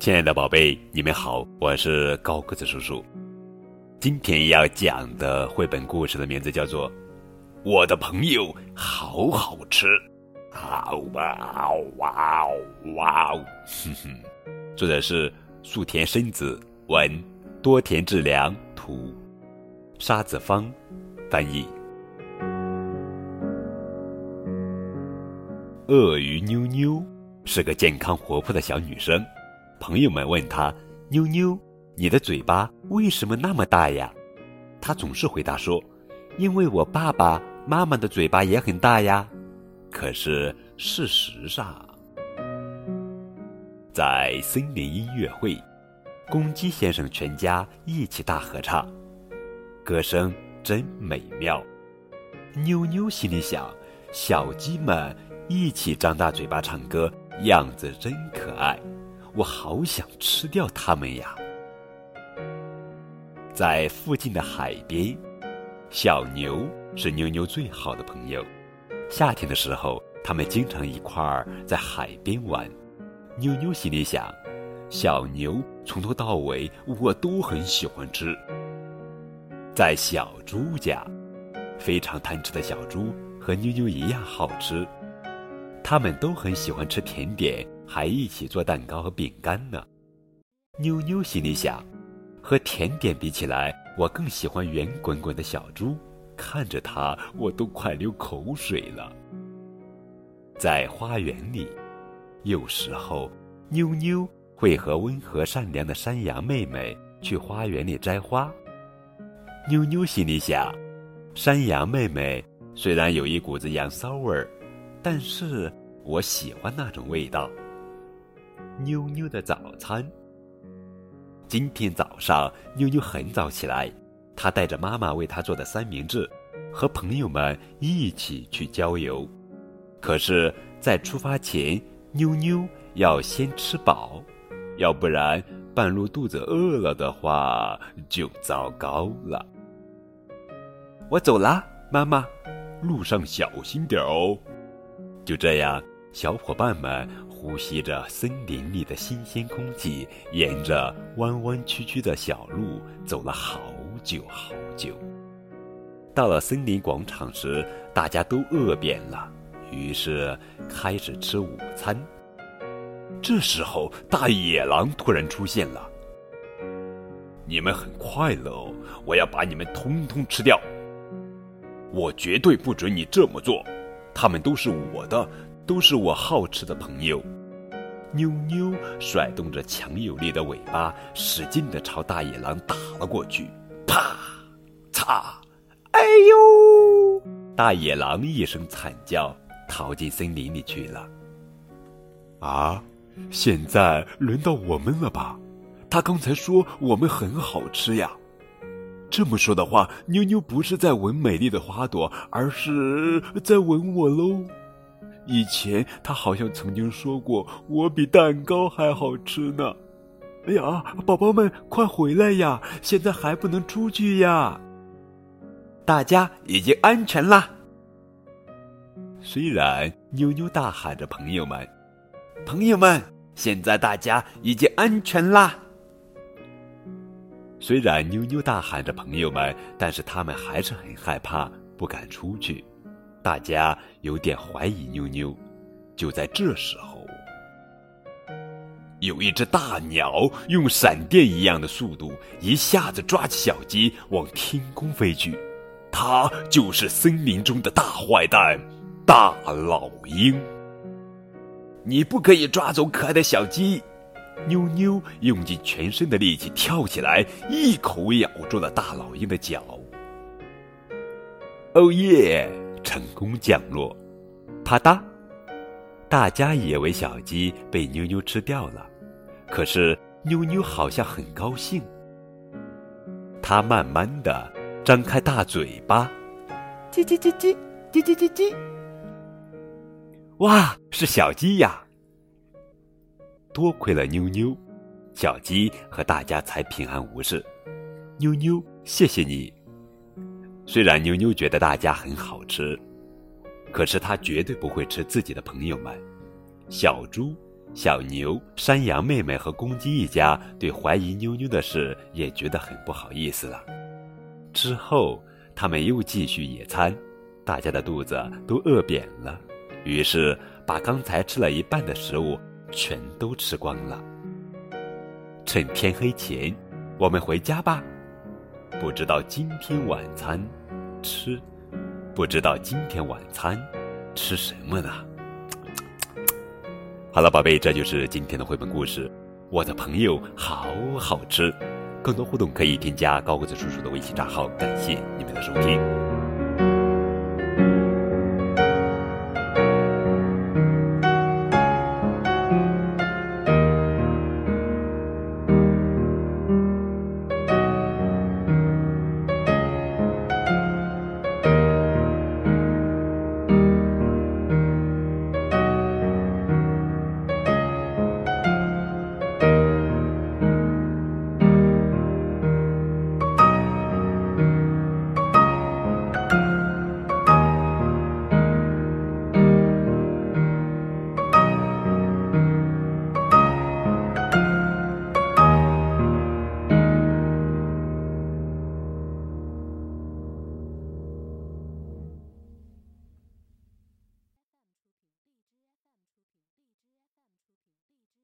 亲爱的宝贝，你们好，我是高个子叔叔。今天要讲的绘本故事的名字叫做《我的朋友好好吃》，啊哇哦哇哇！哼哼，作者是树田伸子，文多田治良，图沙子芳翻译。鳄鱼妞妞是个健康活泼的小女生。朋友们问他：“妞妞，你的嘴巴为什么那么大呀？”他总是回答说：“因为我爸爸妈妈的嘴巴也很大呀。”可是事实上，在森林音乐会，公鸡先生全家一起大合唱，歌声真美妙。妞妞心里想：小鸡们一起张大嘴巴唱歌，样子真可爱。我好想吃掉它们呀！在附近的海边，小牛是妞妞最好的朋友。夏天的时候，他们经常一块儿在海边玩。妞妞心里想：小牛从头到尾我都很喜欢吃。在小猪家，非常贪吃的小猪和妞妞一样好吃，他们都很喜欢吃甜点。还一起做蛋糕和饼干呢。妞妞心里想，和甜点比起来，我更喜欢圆滚滚的小猪。看着它，我都快流口水了。在花园里，有时候妞妞会和温和善良的山羊妹妹去花园里摘花。妞妞心里想，山羊妹妹虽然有一股子羊骚味儿，但是我喜欢那种味道。妞妞的早餐。今天早上，妞妞很早起来，她带着妈妈为她做的三明治，和朋友们一起去郊游。可是，在出发前，妞妞要先吃饱，要不然半路肚子饿了的话就糟糕了。我走啦，妈妈，路上小心点哦。就这样，小伙伴们。呼吸着森林里的新鲜空气，沿着弯弯曲曲的小路走了好久好久。到了森林广场时，大家都饿扁了，于是开始吃午餐。这时候，大野狼突然出现了。你们很快乐，我要把你们通通吃掉。我绝对不准你这么做，他们都是我的。都是我好吃的朋友。妞妞甩动着强有力的尾巴，使劲的朝大野狼打了过去。啪！嚓！哎呦！大野狼一声惨叫，逃进森林里去了。啊！现在轮到我们了吧？他刚才说我们很好吃呀。这么说的话，妞妞不是在闻美丽的花朵，而是在闻我喽。以前他好像曾经说过，我比蛋糕还好吃呢。哎呀，宝宝们快回来呀！现在还不能出去呀。大家已经安全啦。虽然妞妞大喊着“朋友们，朋友们”，现在大家已经安全啦。虽然妞妞大喊着“朋友们”，但是他们还是很害怕，不敢出去。大家有点怀疑妞妞。就在这时候，有一只大鸟用闪电一样的速度，一下子抓起小鸡往天空飞去。它就是森林中的大坏蛋——大老鹰。你不可以抓走可爱的小鸡！妞妞用尽全身的力气跳起来，一口咬住了大老鹰的脚。哦耶！成功降落，啪嗒！大家以为小鸡被妞妞吃掉了，可是妞妞好像很高兴。它慢慢的张开大嘴巴，叽叽叽叽叽叽叽叽。哇，是小鸡呀！多亏了妞妞，小鸡和大家才平安无事。妞妞，谢谢你。虽然妞妞觉得大家很好吃，可是她绝对不会吃自己的朋友们。小猪小牛、山羊妹妹和公鸡一家对怀疑妞妞的事也觉得很不好意思了。之后，他们又继续野餐，大家的肚子都饿扁了，于是把刚才吃了一半的食物全都吃光了。趁天黑前，我们回家吧。不知道今天晚餐吃，不知道今天晚餐吃什么呢？好了，宝贝，这就是今天的绘本故事。我的朋友好好吃，更多互动可以添加高个子叔叔的微信账号。感谢你们的收听。